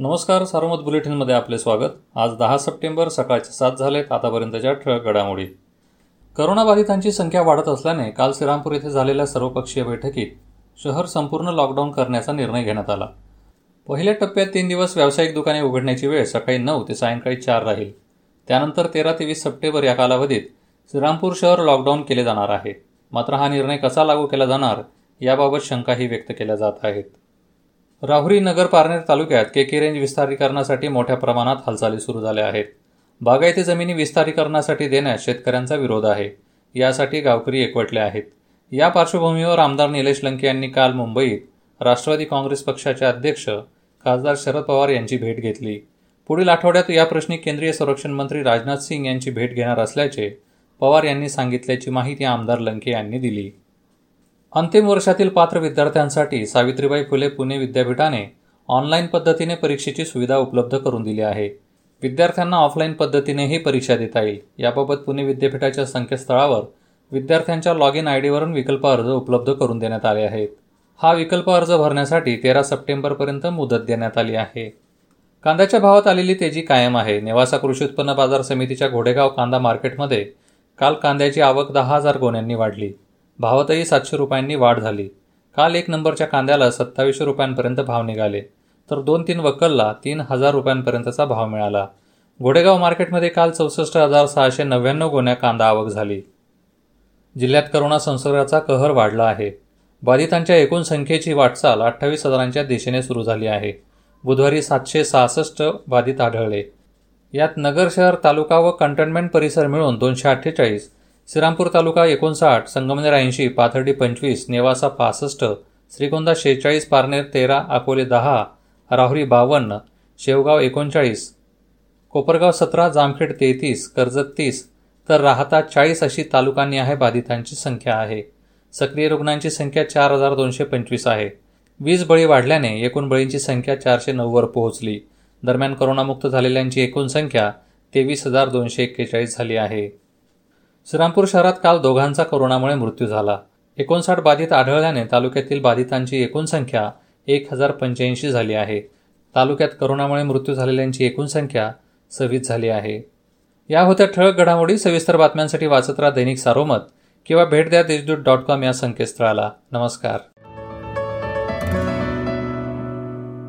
नमस्कार सार्वमत बुलेटिनमध्ये आपले स्वागत. आज दहा सप्टेंबर सकाळचे सात झालेत आतापर्यंतच्या ठळक घडामोडी. करोनाबाधितांची संख्या वाढत असल्याने काल श्रीरामपूर येथे झालेल्या सर्वपक्षीय बैठकीत शहर संपूर्ण लॉकडाऊन करण्याचा निर्णय घेण्यात आला. पहिल्या टप्प्यात तीन दिवस व्यावसायिक दुकाने उघडण्याची वेळ सकाळी नऊ ते सायंकाळी चार राहील. त्यानंतर तेरा ते वीस सप्टेंबर या कालावधीत श्रीरामपूर शहर लॉकडाऊन केले जाणार आहे. मात्र हा निर्णय कसा लागू केला जाणार याबाबत शंकाही व्यक्त केल्या जात आहेत. राहुरी नगर पारनेर तालुक्यात के के रेंज विस्तारीकरणासाठी मोठ्या प्रमाणात हालचाली सुरू झाल्या आहेत. बागायती जमिनी विस्तारीकरणासाठी देण्यास शेतकऱ्यांचा विरोध आहे. यासाठी गावकरी एकवटले आहेत. या पार्श्वभूमीवर आमदार निलेश लंके यांनी काल मुंबईत राष्ट्रवादी काँग्रेस पक्षाचे अध्यक्ष खासदार शरद पवार यांची भेट घेतली. पुढील आठवड्यात या प्रश्नी केंद्रीय संरक्षण मंत्री राजनाथ सिंग यांची भेट घेणार असल्याचे पवार यांनी सांगितल्याची माहिती आमदार लंके यांनी दिली. अंतिम वर्षातील पात्र विद्यार्थ्यांसाठी सावित्रीबाई फुले पुणे विद्यापीठाने ऑनलाईन पद्धतीने परीक्षेची सुविधा उपलब्ध करून दिली आहे. विद्यार्थ्यांना ऑफलाईन पद्धतीनेही परीक्षा देता येईल. याबाबत पुणे विद्यापीठाच्या संकेतस्थळावर विद्यार्थ्यांच्या लॉग इन आय डीवरून विकल्प अर्ज उपलब्ध करून देण्यात आले आहेत. हा विकल्प अर्ज भरण्यासाठी तेरा सप्टेंबरपर्यंत मुदत देण्यात आली आहे. कांद्याच्या भावात आलेली तेजी कायम आहे. नेवासा कृषी उत्पन्न बाजार समितीच्या घोडेगाव कांदा मार्केटमध्ये काल कांद्याची आवक दहा हजार गोण्यांनी वाढली. भावातही सातशे रुपयांनी वाढ झाली. काल एक नंबरच्या कांद्याला सत्तावीसशे रुपयांपर्यंत भाव निघाले. तर दोन तीन वक्कलला तीन हजार रुपयांपर्यंतचा भाव मिळाला. घोडेगाव मार्केटमध्ये काल चौसष्ट हजार सहाशे नव्याण्णव गोण्या कांदा आवक झाली. जिल्ह्यात करोना संसर्गाचा कहर वाढला आहे. बाधितांच्या एकूण संख्येची वाटचाल अठ्ठावीस हजारांच्या दिशेने सुरू झाली आहे. बुधवारी सातशे सहासष्ट बाधित आढळले. यात नगर शहर तालुका व कंटेनमेंट परिसर मिळून दोनशे अठ्ठेचाळीस श्रीरामपूर तालुका एकोणसाठ संगमनेर ऐंशी पाथर्डी पंचवीस नेवासा पासष्ट श्रीगोंदा शेहेचाळीस पारनेर तेरा अकोले दहा राहुरी बावन्न शेवगाव एकोणचाळीस कोपरगाव सतरा जामखेड तेहतीस कर्जत तीस तर राहता चाळीस अशी तालुकांनी आहे बाधितांची संख्या आहे. सक्रिय रुग्णांची संख्या चार हजार दोनशे पंचवीस आहे. वीज बळी वाढल्याने एकूण बळींची संख्या चारशे नऊवर पोहोचली. दरम्यान करोनामुक्त झालेल्यांची एकूण संख्या तेवीस हजार दोनशे एक्केचाळीस झाली आहे. श्रीरामपूर शहरात काल दोघांचा कोरोनामुळे मृत्यू झाला. एकोणसाठ बाधित आढळल्याने तालुक्यातील बाधितांची एकूण संख्या एक हजार पंच्याऐंशी झाली आहे. तालुक्यात करोनामुळे मृत्यू झालेल्यांची एकूण संख्या सव्वीस झाली आहे. या होत्या ठळक घडामोडी सविस्तर बातम्यांसाठी वाचत राहा दैनिक सारोमत किंवा भेट द्या देशदूत डॉट कॉम या संकेतस्थळाला. नमस्कार.